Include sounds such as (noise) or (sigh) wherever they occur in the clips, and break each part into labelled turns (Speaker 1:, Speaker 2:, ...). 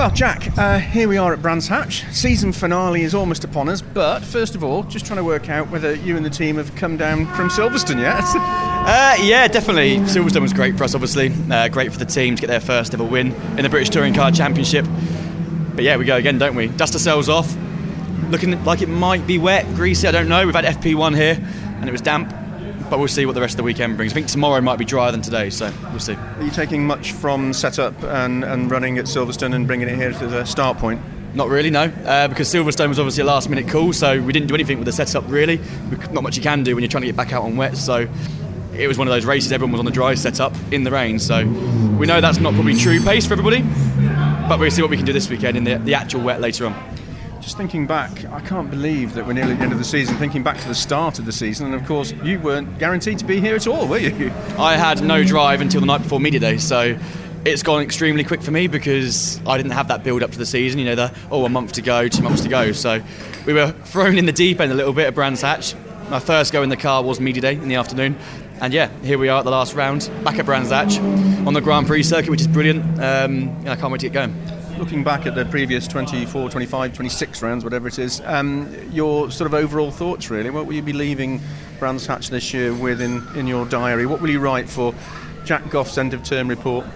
Speaker 1: Well, Jack, uh, here we are at Brands Hatch. Season finale is almost upon us, but first of all, just trying to work out whether you and the team have come down from Silverstone yet. (laughs)
Speaker 2: Uh, yeah, definitely. Silverstone was great for us, obviously. Uh, great for the team to get their first ever win in the British Touring Car Championship. But yeah, we go again, don't we? Dust ourselves off. Looking like it might be wet, greasy, I don't know. We've had FP1 here and it was damp, but we'll see what the rest of the weekend brings. I think tomorrow might be drier than today, so we'll see.
Speaker 1: Are you taking much from setup and, and running at Silverstone and bringing it here to the start point?
Speaker 2: Not really, no, uh, because Silverstone was obviously a last minute call, so we didn't do anything with the setup really. Not much you can do when you're trying to get back out on wet, so it was one of those races everyone was on the dry setup in the rain, so we know that's not probably true pace for everybody, but we'll see what we can do this weekend in the, the actual wet later on.
Speaker 1: Just thinking back, I can't believe that we're nearly at the end of the season, thinking back to the start of the season, and of course, you weren't guaranteed to be here at all, were you? (laughs)
Speaker 2: I had no drive until the night before media day, so it's gone extremely quick for me because I didn't have that build up to the season. You know, the oh a month to go, two months to go. So we were thrown in the deep end a little bit at Brands Hatch. My first go in the car was media day in the afternoon, and yeah, here we are at the last round, back at Brands Hatch on the Grand Prix circuit, which is brilliant. Um, I can't wait to get going.
Speaker 1: Looking back at the previous 24, 25, 26 rounds, whatever it is, um, your sort of overall thoughts really, what will you be leaving Brands Hatch this year with in, in your diary? What will you write for Jack Goff's end of term report?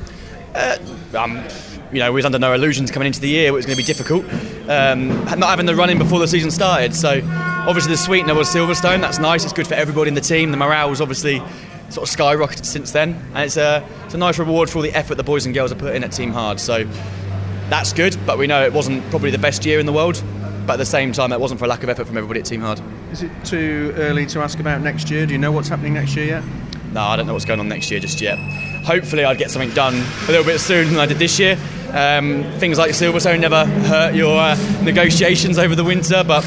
Speaker 2: Uh, um, you know, we was under no illusions coming into the year. It was going to be difficult. Um, not having the running before the season started. So, obviously, the sweetener was Silverstone. That's nice. It's good for everybody in the team. The morale was obviously sort of skyrocketed since then, and it's a, it's a nice reward for all the effort the boys and girls are putting in at Team Hard. So, that's good. But we know it wasn't probably the best year in the world. But at the same time, that wasn't for a lack of effort from everybody at Team Hard.
Speaker 1: Is it too early to ask about next year? Do you know what's happening next year yet?
Speaker 2: No, I don't know what's going on next year just yet. Hopefully, I'd get something done a little bit sooner than I did this year. Um, things like Silverstone never hurt your uh, negotiations over the winter, but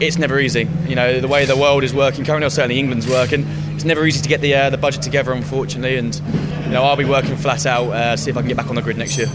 Speaker 2: it's never easy. You know, the way the world is working currently, or certainly England's working, it's never easy to get the uh, the budget together, unfortunately. And you know, I'll be working flat out, uh, see if I can get back on the grid next year.